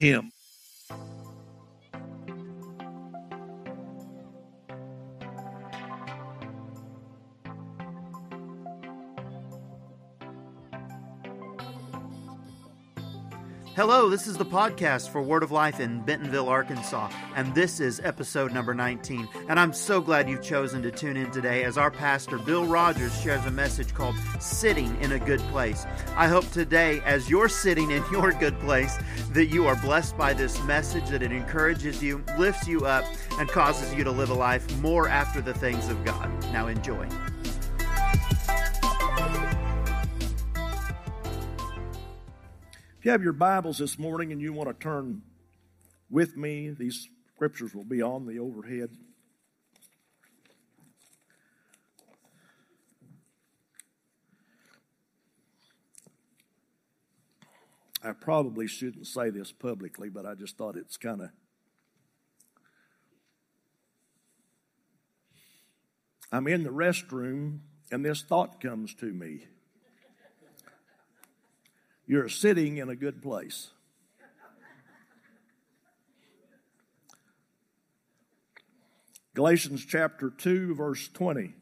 Him. Hello, this is the podcast for Word of Life in Bentonville, Arkansas, and this is episode number 19. And I'm so glad you've chosen to tune in today as our pastor, Bill Rogers, shares a message called Sitting in a Good Place. I hope today, as you're sitting in your good place, that you are blessed by this message, that it encourages you, lifts you up, and causes you to live a life more after the things of God. Now, enjoy. You have your Bibles this morning and you want to turn with me, these scriptures will be on the overhead. I probably shouldn't say this publicly, but I just thought it's kind of. I'm in the restroom and this thought comes to me you're sitting in a good place. Galatians chapter 2, verse 20.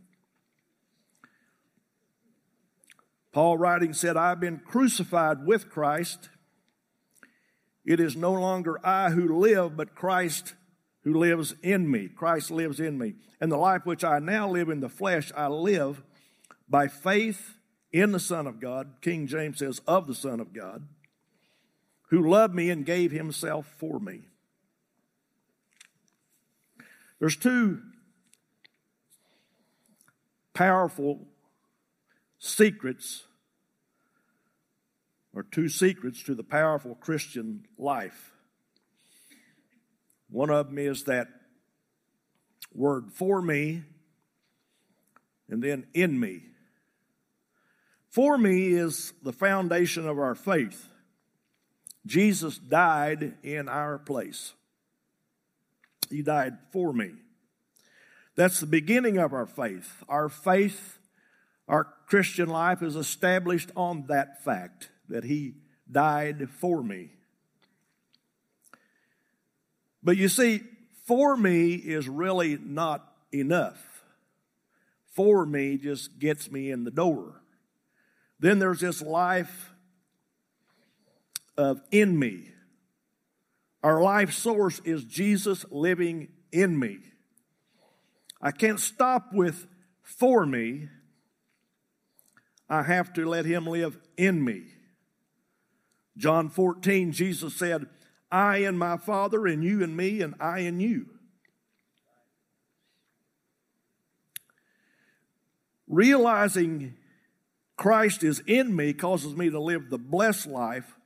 Paul writing said, I've been crucified with Christ. It is no longer I who live, but Christ who lives in me. Christ lives in me. And the life which I now live in the flesh, I live by faith in the Son of God, King James says, of the Son of God, who loved me and gave himself for me. There's two powerful secrets, or two secrets to the powerful Christian life. One of them is that word for me, and then in me. For me is the foundation of our faith. Jesus died in our place. He died for me. That's the beginning of our faith. Our faith, our Christian life is established on that fact that He died for me. But you see, for me is really not enough. For me just gets me in the door. Then there's this life of in me. Our life source is Jesus living in me. I can't stop with for me. I have to let him live in me. John 14, Jesus said, I and my Father, and you and me, and I and you. Realizing Christ is in me causes me to live the blessed life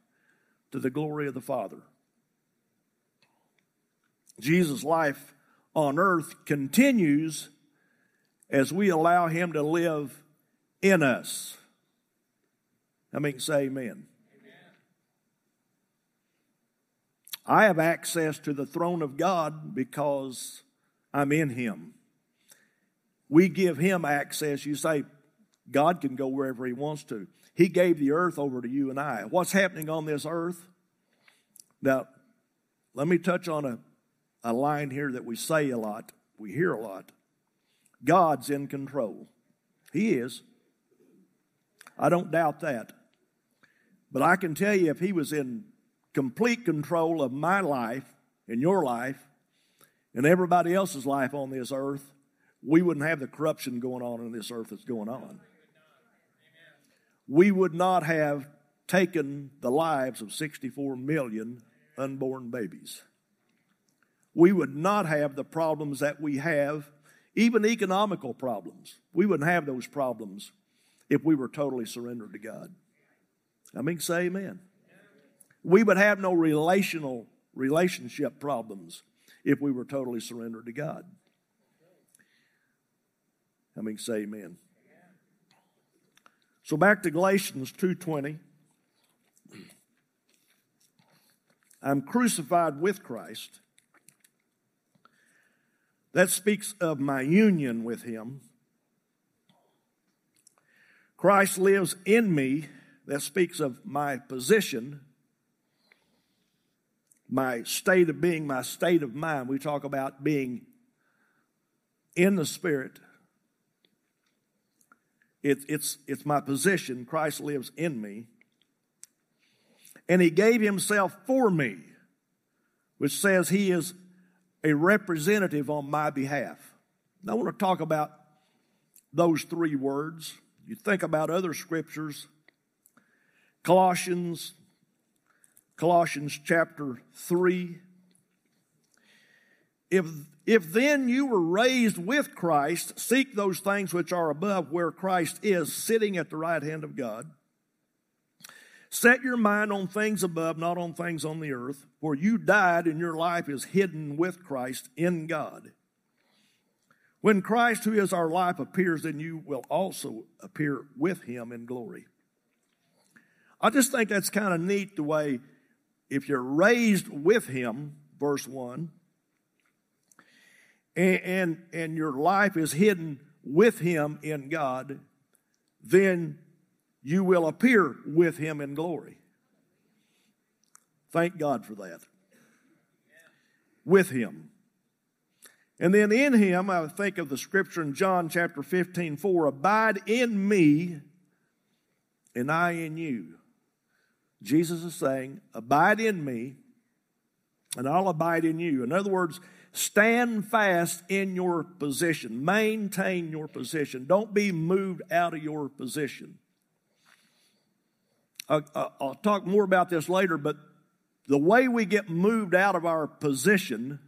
to the glory of the Father. Jesus' life on earth continues as we allow Him to live in us. I mean, say amen. I have access to the throne of God because I'm in Him. We give Him access. You say, God can go wherever He wants to. He gave the earth over to you and I. What's happening on this earth? Now, let me touch on a, a line here that we say a lot, we hear a lot. God's in control. He is. I don't doubt that. But I can tell you, if He was in complete control of my life and your life and everybody else's life on this earth, we wouldn't have the corruption going on in this earth that's going on we would not have taken the lives of 64 million unborn babies. We would not have the problems that we have, even economical problems. We wouldn't have those problems if we were totally surrendered to God. I mean, say amen. We would have no relational relationship problems if we were totally surrendered to God. I mean, say amen. So back to Galatians 2:20. I'm crucified with Christ. That speaks of my union with him. Christ lives in me. That speaks of my position. my state of being, my state of mind. We talk about being in the Spirit. It, it's, it's my position. Christ lives in me. And He gave Himself for me, which says He is a representative on my behalf. Now, I want to talk about those three words. You think about other scriptures, Colossians, Colossians chapter 3. If, if then you were raised with Christ, seek those things which are above where Christ is, sitting at the right hand of God. Set your mind on things above, not on things on the earth, for you died and your life is hidden with Christ in God. When Christ, who is our life, appears, then you will also appear with him in glory. I just think that's kind of neat the way, if you're raised with him, verse 1, and, and, and your life is hidden with him in God, then you will appear with him in glory. Thank God for that. With him. And then in him, I think of the scripture in John chapter 15, 4 Abide in me, and I in you. Jesus is saying, Abide in me, and I'll abide in you. In other words, stand fast in your position, maintain your position. Don't be moved out of your position. I'll talk more about this later, but the way we get moved out of our position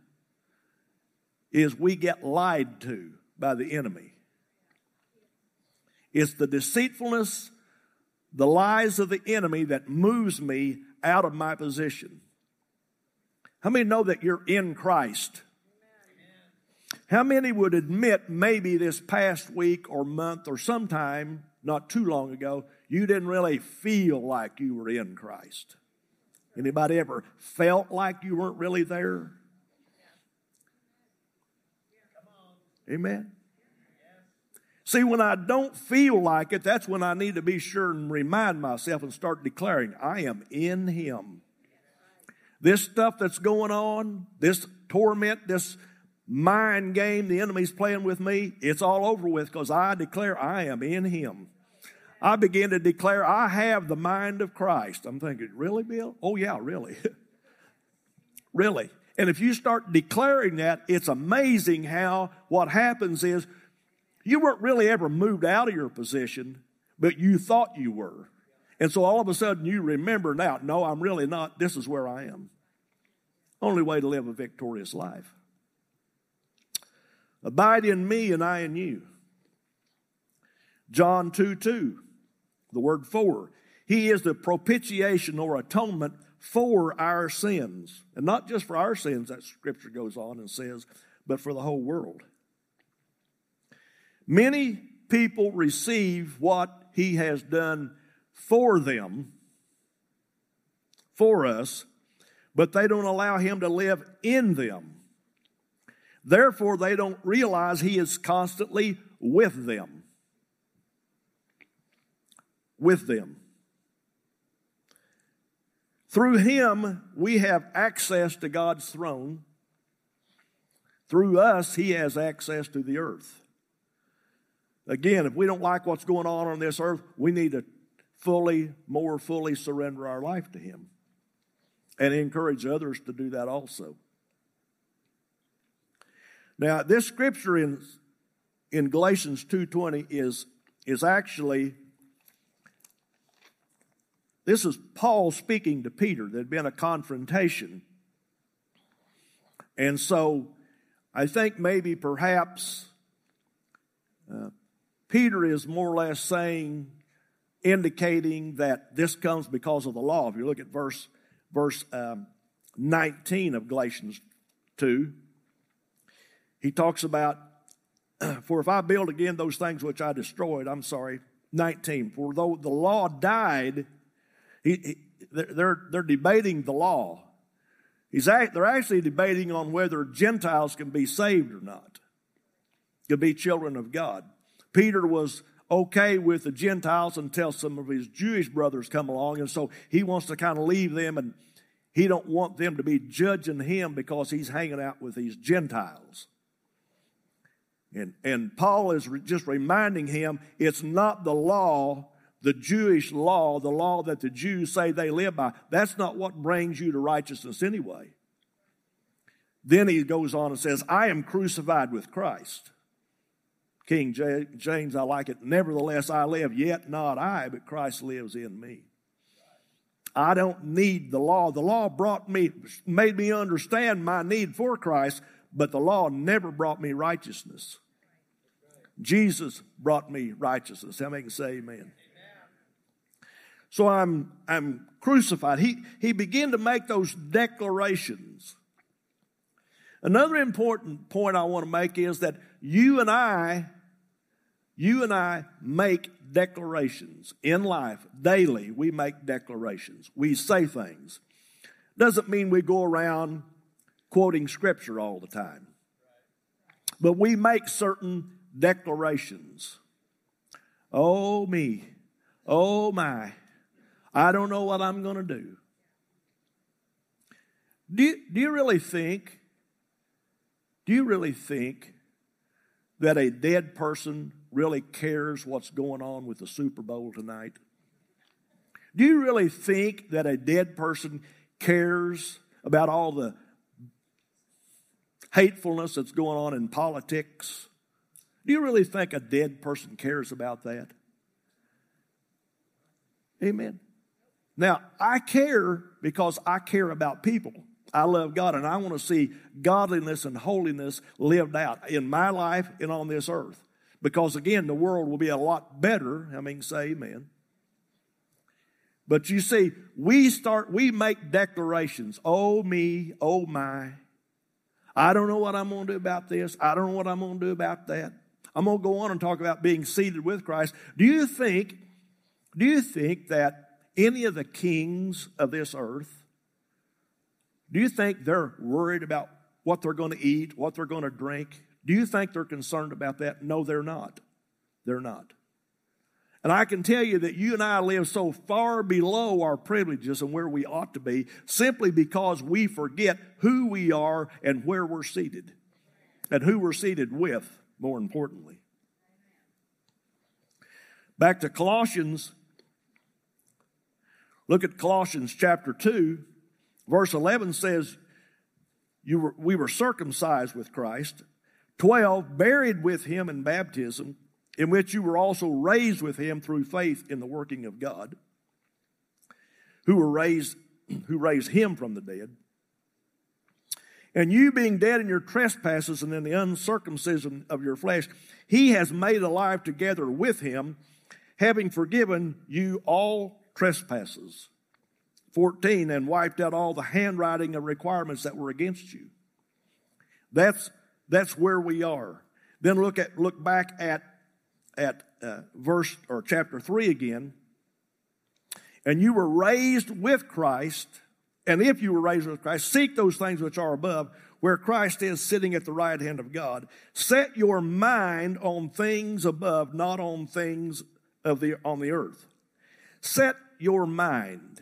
is we get lied to by the enemy. It's the deceitfulness, the lies of the enemy that moves me out of my position. How many know that you're in Christ? How many would admit maybe this past week or month or sometime not too long ago you didn't really feel like you were in Christ? Anybody ever felt like you weren't really there? Amen. See, when I don't feel like it, that's when I need to be sure and remind myself and start declaring, I am in Him. This stuff that's going on, this torment, this mind game the enemy's playing with me, it's all over with because I declare I am in Him. I begin to declare I have the mind of Christ. I'm thinking, really, Bill? Oh, yeah, really. really. And if you start declaring that, it's amazing how what happens is you weren't really ever moved out of your position, but you thought you were. And so all of a sudden you remember now, no, I'm really not. This is where I am. Only way to live a victorious life. Abide in me and I in you. John 2 2, the word for. He is the propitiation or atonement for our sins. And not just for our sins, that scripture goes on and says, but for the whole world. Many people receive what he has done for them, for us, but they don't allow him to live in them. Therefore, they don't realize he is constantly with them. With them. Through him, we have access to God's throne. Through us, he has access to the earth. Again, if we don't like what's going on on this earth, we need to fully, more fully surrender our life to him and encourage others to do that also. Now, this scripture in, in Galatians 2.20 is, is actually this is Paul speaking to Peter. There'd been a confrontation. And so I think maybe perhaps uh, Peter is more or less saying, indicating that this comes because of the law. If you look at verse, verse um, 19 of Galatians 2, he talks about, For if I build again those things which I destroyed, I'm sorry, 19, for though the law died, he, he, they're, they're debating the law. He's act, they're actually debating on whether Gentiles can be saved or not, to be children of God. Peter was okay with the Gentiles until some of his Jewish brothers come along, and so he wants to kind of leave them and He don't want them to be judging him because he's hanging out with these Gentiles. And, and Paul is re- just reminding him it's not the law, the Jewish law, the law that the Jews say they live by. That's not what brings you to righteousness anyway. Then he goes on and says, I am crucified with Christ. King James, I like it. Nevertheless, I live, yet not I, but Christ lives in me. I don't need the law. The law brought me, made me understand my need for Christ, but the law never brought me righteousness. Jesus brought me righteousness. How many can say amen? So I'm, I'm crucified. He, he began to make those declarations. Another important point I want to make is that you and I, you and I make declarations in life daily. We make declarations. We say things. Doesn't mean we go around quoting scripture all the time, but we make certain declarations. Oh, me. Oh, my. I don't know what I'm going to do. Do you, do you really think do you really think that a dead person really cares what's going on with the Super Bowl tonight? Do you really think that a dead person cares about all the hatefulness that's going on in politics? Do you really think a dead person cares about that? Amen. Now, I care because I care about people. I love God and I want to see godliness and holiness lived out in my life and on this earth. Because again, the world will be a lot better. I mean, say amen. But you see, we start, we make declarations. Oh, me, oh, my. I don't know what I'm going to do about this. I don't know what I'm going to do about that. I'm going to go on and talk about being seated with Christ. Do you think, do you think that any of the kings of this earth do you think they're worried about what they're going to eat, what they're going to drink? Do you think they're concerned about that? No, they're not. They're not. And I can tell you that you and I live so far below our privileges and where we ought to be simply because we forget who we are and where we're seated and who we're seated with, more importantly. Back to Colossians. Look at Colossians chapter 2. Verse 11 says, you were, We were circumcised with Christ. 12, buried with him in baptism, in which you were also raised with him through faith in the working of God, who were raised, who raised him from the dead. And you being dead in your trespasses and in the uncircumcision of your flesh, he has made alive together with him, having forgiven you all trespasses 14 and wiped out all the handwriting of requirements that were against you. That's, that's where we are. Then look at, look back at, at uh, verse or chapter 3 again. And you were raised with Christ. And if you were raised with Christ, seek those things which are above, where Christ is sitting at the right hand of God. Set your mind on things above, not on things of the, on the earth. Set your mind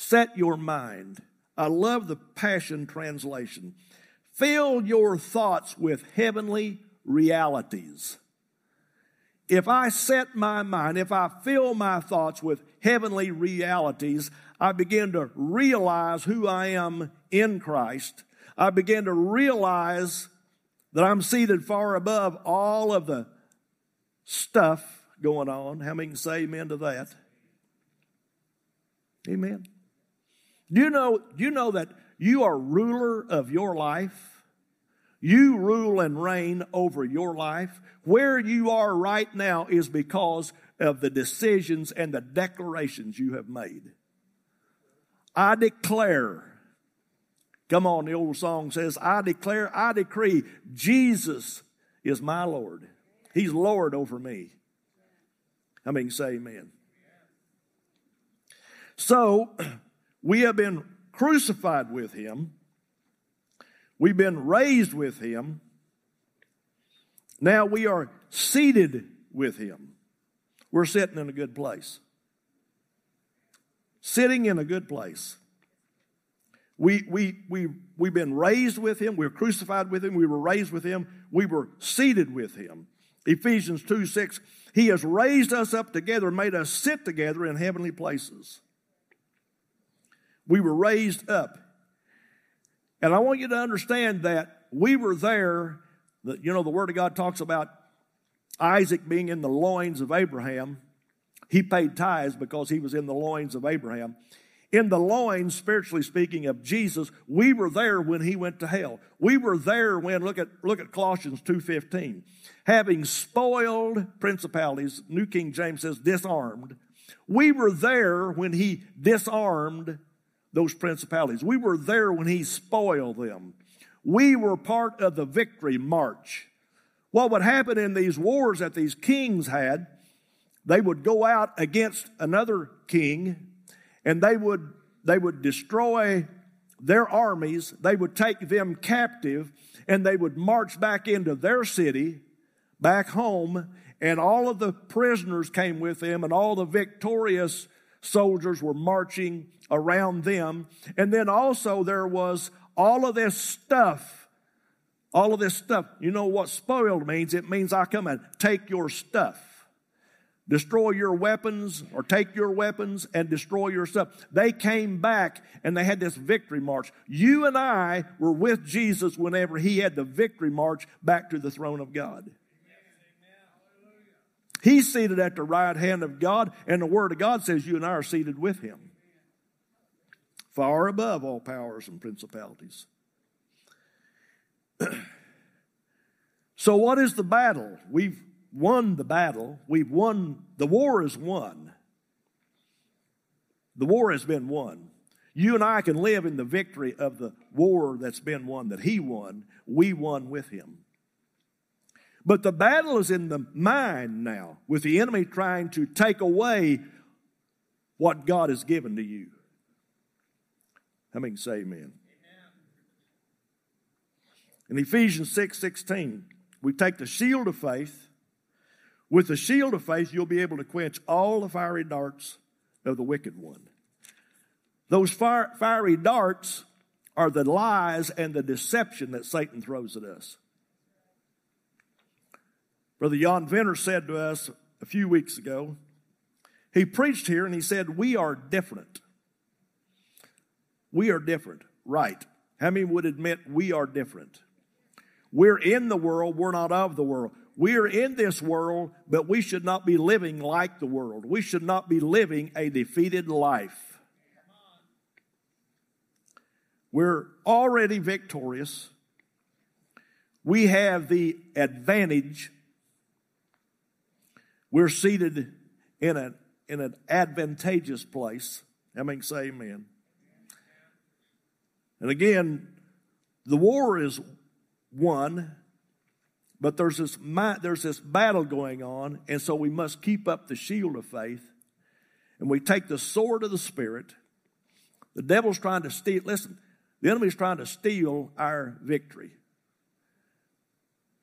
Set your mind. I love the Passion Translation. Fill your thoughts with heavenly realities. If I set my mind, if I fill my thoughts with heavenly realities, I begin to realize who I am in Christ. I begin to realize that I'm seated far above all of the stuff going on. How many can say amen to that? Amen. Do you know, do you know that you are ruler of your life? You rule and reign over your life. Where you are right now is because of the decisions and the declarations you have made. I declare, come on, the old song says, I declare, I decree, Jesus is my Lord. He's Lord over me. I mean, say amen. So, We have been crucified with him. We've been raised with him. Now we are seated with him. We're sitting in a good place. sitting in a good place. We, we, we, we've been raised with him. We were crucified with him. We were raised with him. We were seated with him. Ephesians 2 6, he has raised us up together and made us sit together in heavenly places. We were raised up. And I want you to understand that we were there. That, you know, the Word of God talks about Isaac being in the loins of Abraham. He paid tithes because he was in the loins of Abraham in the loins, spiritually speaking, of Jesus, we were there when he went to hell. We were there when, look at, look at Colossians 2.15, having spoiled principalities, New King James says disarmed. We were there when he disarmed those principalities. We were there when he spoiled them. We were part of the victory march. What would happen in these wars that these kings had, they would go out against another king and they would, they would destroy their armies, they would take them captive, and they would march back into their city, back home, and all of the prisoners came with them, and all the victorious soldiers were marching around them. And then also there was all of this stuff. All of this stuff. You know what spoiled means? It means I come and take your stuff destroy your weapons or take your weapons and destroy your stuff. They came back and they had this victory march. You and I were with Jesus whenever he had the victory march back to the throne of God. He's seated at the right hand of God, and the Word of God says you and I are seated with him. Far above all powers and principalities. so, what is the battle? We've won the battle. We've won, the war is won. The war has been won. You and I can live in the victory of the war that's been won, that He won. We won with Him. But the battle is in the mind now, with the enemy trying to take away what God has given to you. How many say amen? In Ephesians 6 16, we take the shield of faith with the shield of faith, you'll be able to quench all the fiery darts of the wicked one. Those fire, fiery darts are the lies and the deception that Satan throws at us. Brother Jan Venner said to us a few weeks ago, he preached here and he said, We are different. We are different. Right. How many would admit we are different? We're in the world, we're not of the world. We are in this world, but we should not be living like the world. We should not be living a defeated life. We're already victorious. We have the advantage. We're seated in, a, in an advantageous place. I mean, say amen. And again, the war is won but there's this, there's this battle going on, and so we must keep up the shield of faith. And we take the sword of the Spirit. The devil's trying to steal, listen, the enemy's trying to steal our victory.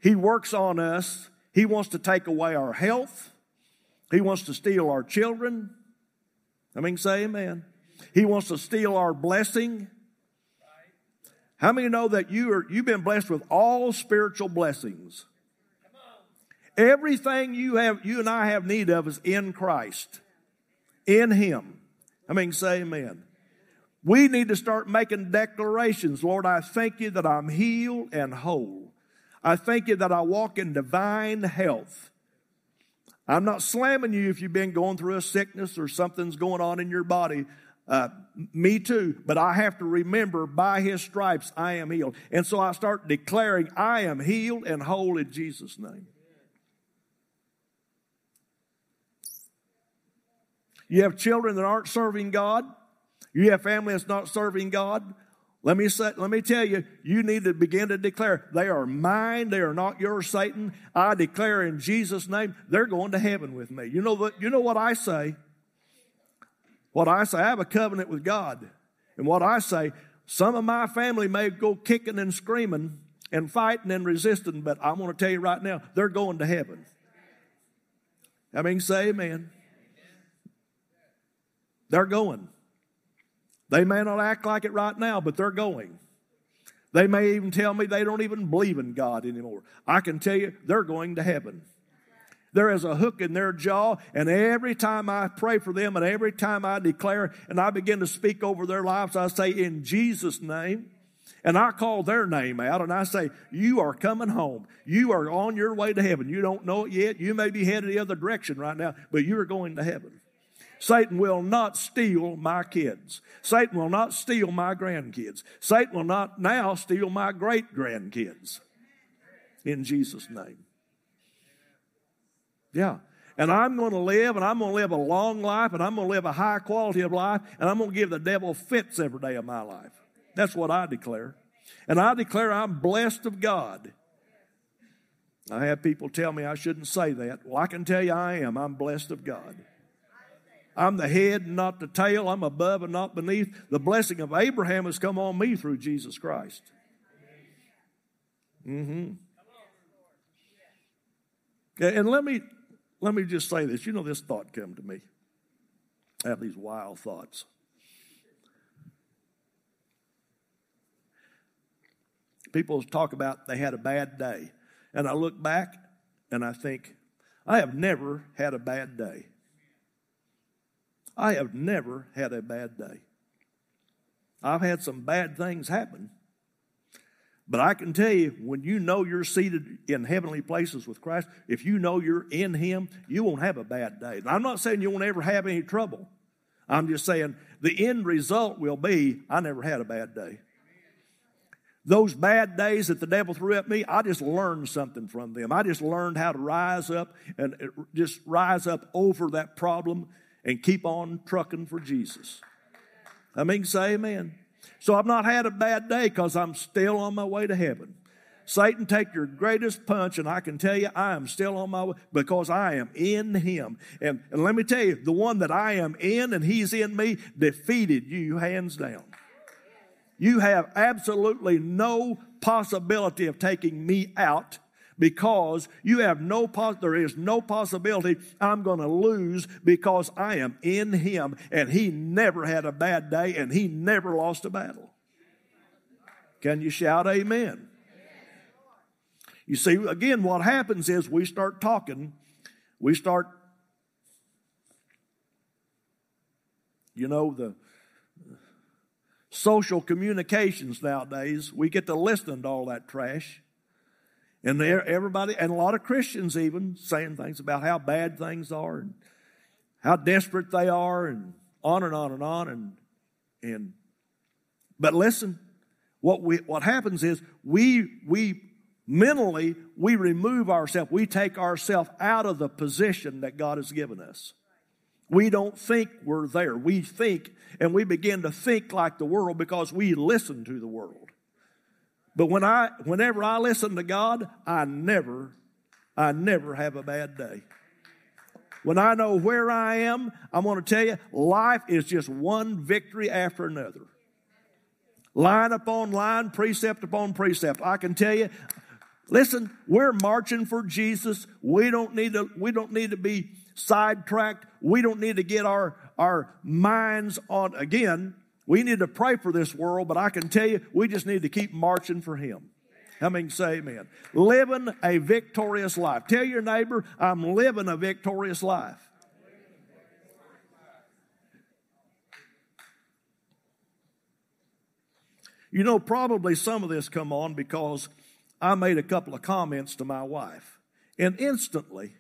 He works on us. He wants to take away our health. He wants to steal our children. I mean, say amen. He wants to steal our blessing. How many know that you are you've been blessed with all spiritual blessings? Everything you have you and I have need of is in Christ. In him. I mean say amen. We need to start making declarations. Lord, I thank you that I'm healed and whole. I thank you that I walk in divine health. I'm not slamming you if you've been going through a sickness or something's going on in your body. Uh, me too, but I have to remember by his stripes I am healed. And so I start declaring I am healed and whole in Jesus' name. You have children that aren't serving God. You have family that's not serving God. Let me say, let me tell you, you need to begin to declare they are mine. They are not yours, Satan. I declare in Jesus' name, they're going to heaven with me. You know what? You know what I say. What I say, I have a covenant with God. And what I say, some of my family may go kicking and screaming and fighting and resisting, but I want to tell you right now, they're going to heaven. I mean, say amen. They're going. They may not act like it right now, but they're going. They may even tell me they don't even believe in God anymore. I can tell you they're going to heaven. There is a hook in their jaw, and every time I pray for them and every time I declare and I begin to speak over their lives, I say, In Jesus' name. And I call their name out and I say, You are coming home. You are on your way to heaven. You don't know it yet. You may be headed the other direction right now, but you're going to heaven. Satan will not steal my kids. Satan will not steal my grandkids. Satan will not now steal my great grandkids. In Jesus' name. Yeah. And I'm going to live, and I'm going to live a long life, and I'm going to live a high quality of life, and I'm going to give the devil fits every day of my life. That's what I declare. And I declare I'm blessed of God. I have people tell me I shouldn't say that. Well, I can tell you I am. I'm blessed of God. I'm the head and not the tail. I'm above and not beneath. The blessing of Abraham has come on me through Jesus Christ. Mm-hmm. And let me let me just say this. You know, this thought came to me. I have these wild thoughts. People talk about they had a bad day. And I look back and I think, I have never had a bad day. I have never had a bad day. I've had some bad things happen. But I can tell you, when you know you're seated in heavenly places with Christ, if you know you're in Him, you won't have a bad day. I'm not saying you won't ever have any trouble. I'm just saying the end result will be I never had a bad day. Those bad days that the devil threw at me, I just learned something from them. I just learned how to rise up and uh, just rise up over that problem and keep on trucking for Jesus. I mean, say amen. So I've not had a bad day because I'm still on my way to heaven. Satan, take your greatest punch, and I can tell you I am still on my way because I am in him. And, and let me tell you, the one that I am in and he's in me defeated you hands down. You have absolutely no possibility of taking me out because you have no pos- there is no possibility I'm going to lose because I am in him and he never had a bad day and he never lost a battle. Can you shout amen? You see, again, what happens is we start talking, we start, you know, the social communications nowadays, we get to listen to all that trash. And everybody, and a lot of Christians even saying things about how bad things are and how desperate they are, and on and on and on. And, and but listen, what we what happens is we we mentally we remove ourselves, we take ourselves out of the position that God has given us. We don't think we're there. We think and we begin to think like the world because we listen to the world. But when I, whenever I listen to God, I never, I never have a bad day. When I know where I am, I want to tell you, life is just one victory after another. Line upon line, precept upon precept. I can tell you, listen, we're marching for Jesus. We don't need to, we don't need to be sidetracked. We don't need to get our, our minds on, again, we need to pray for this world, but I can tell you, we just need to keep marching for Him. How many say amen? Living a victorious life. Tell your neighbor, I'm living a victorious life. You know, probably some of this come on because I made a couple of comments to my wife. And instantly,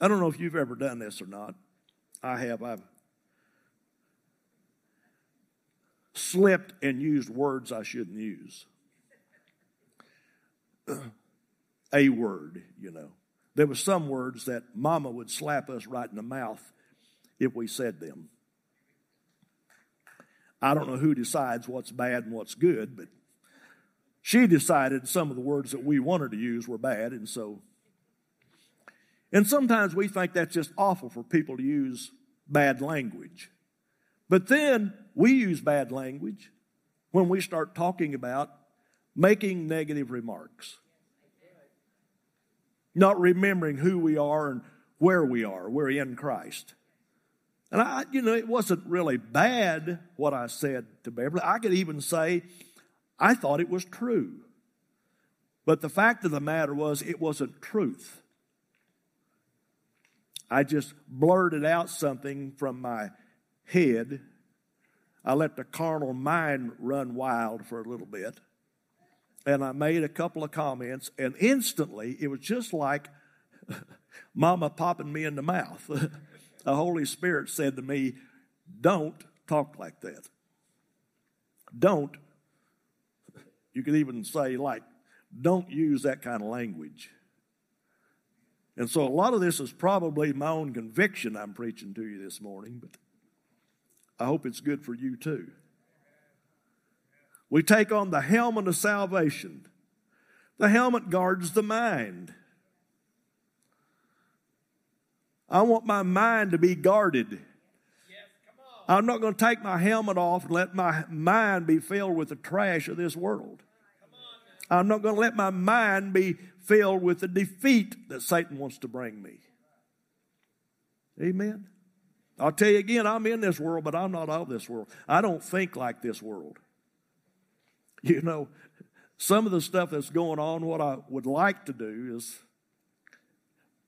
I don't know if you've ever done this or not. I have. I've slipped and used words I shouldn't use. a word, you know. There were some words that mama would slap us right in the mouth if we said them. I don't know who decides what's bad and what's good, but she decided some of the words that we wanted to use were bad, and so and sometimes we think that's just awful for people to use bad language. But then we use bad language when we start talking about making negative remarks, not remembering who we are and where we are. We're in Christ. And I, you know, it wasn't really bad what I said to Beverly. I could even say I thought it was true. But the fact of the matter was, it wasn't truth. I just blurted out something from my head. I let the carnal mind run wild for a little bit. And I made a couple of comments, and instantly it was just like mama popping me in the mouth. the Holy Spirit said to me, Don't talk like that. Don't. You could even say, like, don't use that kind of language. And so a lot of this is probably my own conviction I'm preaching to you this morning, but I hope it's good for you too. We take on the helmet of salvation. The helmet guards the mind. I want my mind to be guarded. I'm not going to take my helmet off and let my mind be filled with the trash of this world. I'm not going to let my mind be filled with the defeat that Satan wants to bring me. Amen. I'll tell you again, I'm in this world, but I'm not of this world. I don't think like this world. You know, some of the stuff that's going on, what I would like to do is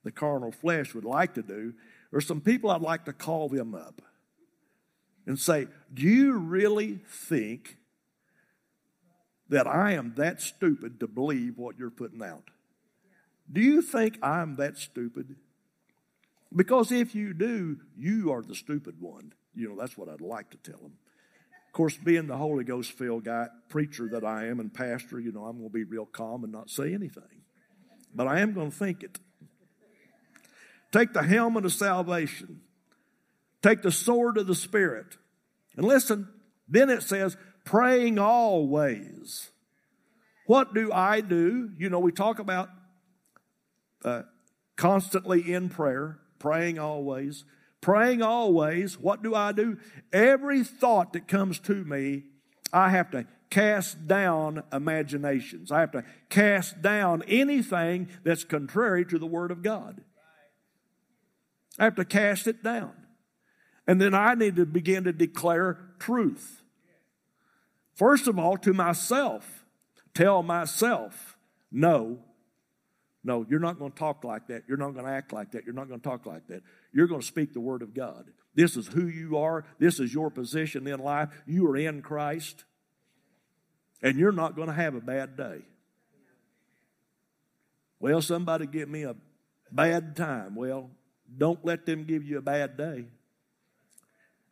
the carnal flesh would like to do, or some people I'd like to call them up and say, Do you really think that I am that stupid to believe what you're putting out? Do you think I'm that stupid? Because if you do, you are the stupid one. You know, that's what I'd like to tell them. Of course, being the Holy Ghost filled guy, preacher that I am and pastor, you know, I'm going to be real calm and not say anything. But I am going to think it. Take the helmet of salvation. Take the sword of the Spirit. And listen, then it says, praying always. What do I do? You know, we talk about uh, constantly in prayer, praying always. Praying always, what do I do? Every thought that comes to me, I have to cast down imaginations. I have to cast down anything that's contrary to the Word of God. I have to cast it down. And then I need to begin to declare truth. First of all, to myself, tell myself, no, no, you're not going to talk like that. You're not going to act like that. You're not going to talk like that. You're going to speak the Word of God. This is who you are. This is your position in life. You are in Christ. And you're not going to have a bad day. Well, somebody give me a bad time. Well, don't let them give you a bad day.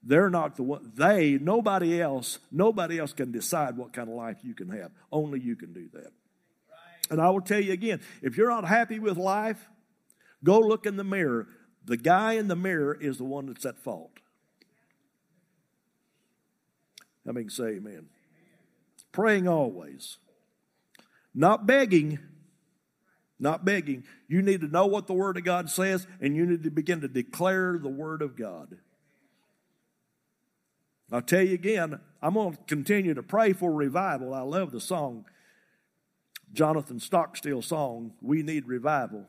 They're not the one, they, nobody else, nobody else can decide what kind of life you can have. Only you can do that. And I will tell you again if you're not happy with life, go look in the mirror. The guy in the mirror is the one that's at fault. I mean, say amen. Praying always. Not begging, not begging. You need to know what the Word of God says, and you need to begin to declare the Word of God. I'll tell you again, I'm going to continue to pray for revival. I love the song, Jonathan Stockstill song, We Need Revival.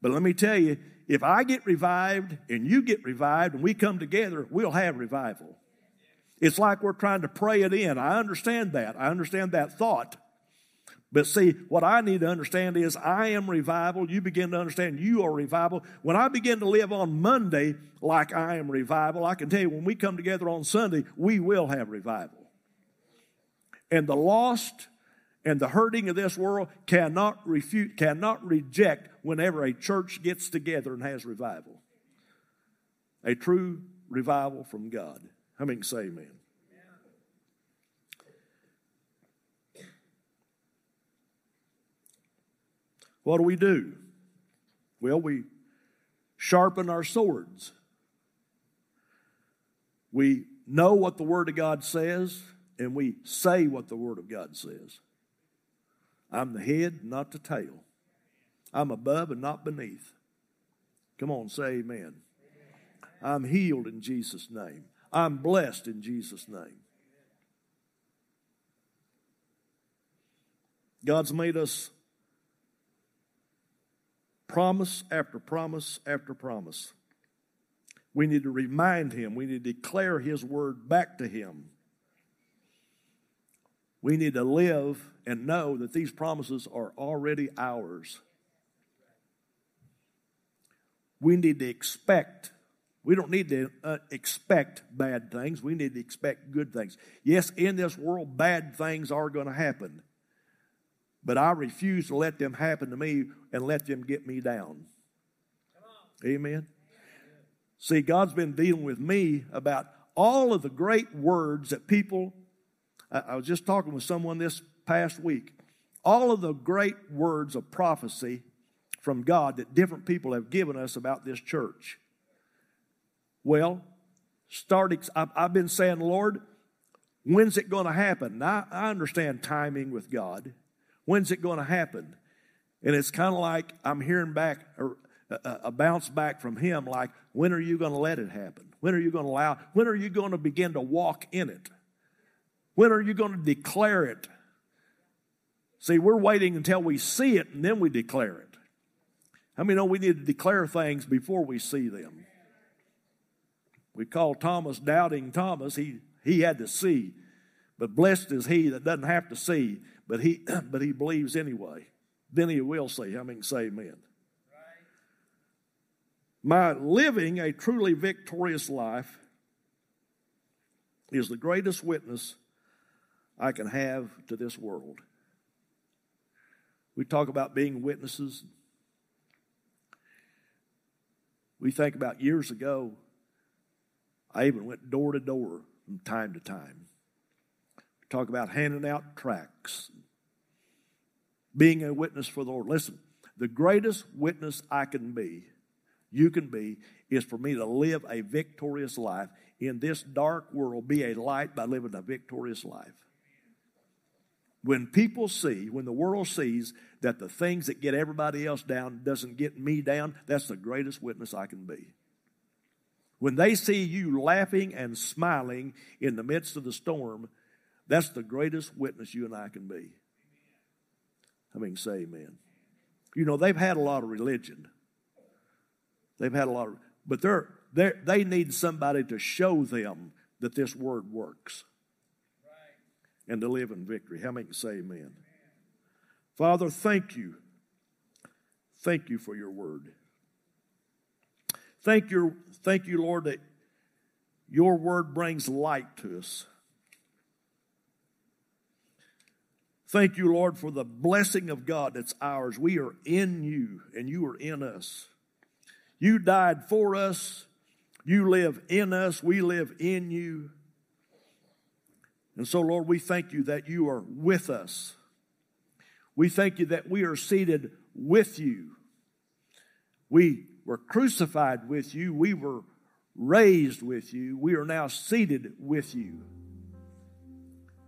But let me tell you, if I get revived and you get revived and we come together, we'll have revival. It's like we're trying to pray it in. I understand that. I understand that thought. But see, what I need to understand is I am revival. You begin to understand you are revival. When I begin to live on Monday like I am revival, I can tell you when we come together on Sunday, we will have revival. And the lost and the hurting of this world cannot refute, cannot reject whenever a church gets together and has revival. A true revival from God. How many can say amen? What do we do? Well, we sharpen our swords. We know what the Word of God says, and we say what the Word of God says. I'm the head, not the tail. I'm above and not beneath. Come on, say amen. I'm healed in Jesus' name. I'm blessed in Jesus' name. God's made us promise after promise after promise. We need to remind him. We need to declare his word back to him. We need to live and know that these promises are already ours. We need to expect. We don't need to uh, expect bad things. We need to expect good things. Yes, in this world, bad things are going to happen. But I refuse to let them happen to me and let them get me down. Amen. See, God's been dealing with me about all of the great words that people, I, was just talking with someone this past week, all of the great words of prophecy from God that different people have given us about this church. Well, starting, I've been saying, Lord, when's it going to happen? Now, I understand timing with God. When's it going to happen? And it's kind of like I'm hearing back, a bounce back from him like, when are you going to let it happen? When are you going to allow? When are you going to begin to walk in it? When are you going to declare it? See, we're waiting until we see it and then we declare it. How many know we need to declare things before we see them? We call Thomas doubting Thomas. He, he had to see. But blessed is he that doesn't have to see, but he, but he believes anyway. Then he will see. How many say amen? My living a truly victorious life is the greatest witness I can have to this world. We talk about being witnesses. We think about years ago, I even went door to door from time to time. We talk about handing out tracts, being a witness for the Lord. Listen, the greatest witness I can be you can be is for me to live a victorious life in this dark world, be a light by living a victorious life. When people see, when the world sees that the things that get everybody else down doesn't get me down, that's the greatest witness I can be. When they see you laughing and smiling in the midst of the storm, that's the greatest witness you and I can be. I mean, say amen. You know, they've had a lot of religion. They've had a lot of, but they're, they're, they need somebody to show them that this word works. And to live in victory. How many can say amen? Father, thank you. Thank you for your word. Thank you, thank you, Lord, that your word brings light to us. Thank you, Lord, for the blessing of God that's ours. We are in you and you are in us. You died for us. You live in us. We live in you. And so, Lord, we thank you that you are with us. We thank you that we are seated with you. We were crucified with you. We were raised with you. We are now seated with you.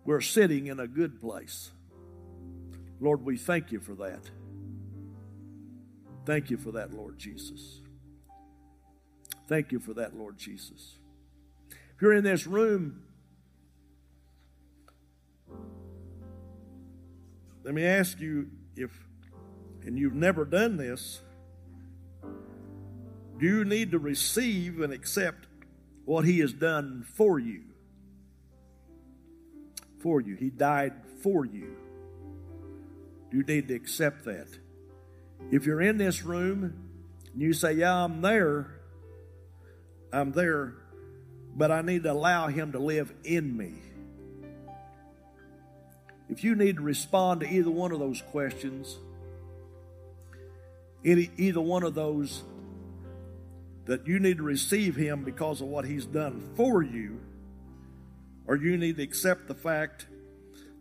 We're sitting in a good place. Lord, we thank you for that. Thank you for that, Lord Jesus. Thank you for that, Lord Jesus. If you're in this room, let me ask you if, and you've never done this, do you need to receive and accept what He has done for you? For you. He died for you. Do you need to accept that? If you're in this room and you say, Yeah, I'm there, I'm there, but I need to allow Him to live in me. If you need to respond to either one of those questions, any, either one of those that you need to receive Him because of what He's done for you, or you need to accept the fact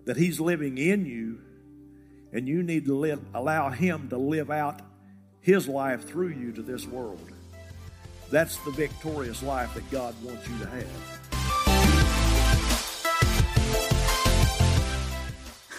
that He's living in you and you need to live, allow Him to live out His life through you to this world. That's the victorious life that God wants you to have.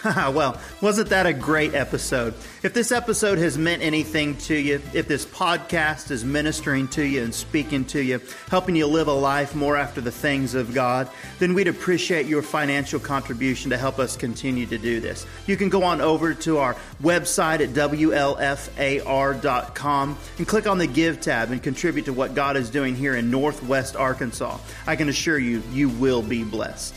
well, wasn't that a great episode? If this episode has meant anything to you, if this podcast is ministering to you and speaking to you, helping you live a life more after the things of God, then we'd appreciate your financial contribution to help us continue to do this. You can go on over to our website at WLFAR.com and click on the Give tab and contribute to what God is doing here in Northwest Arkansas. I can assure you, you will be blessed.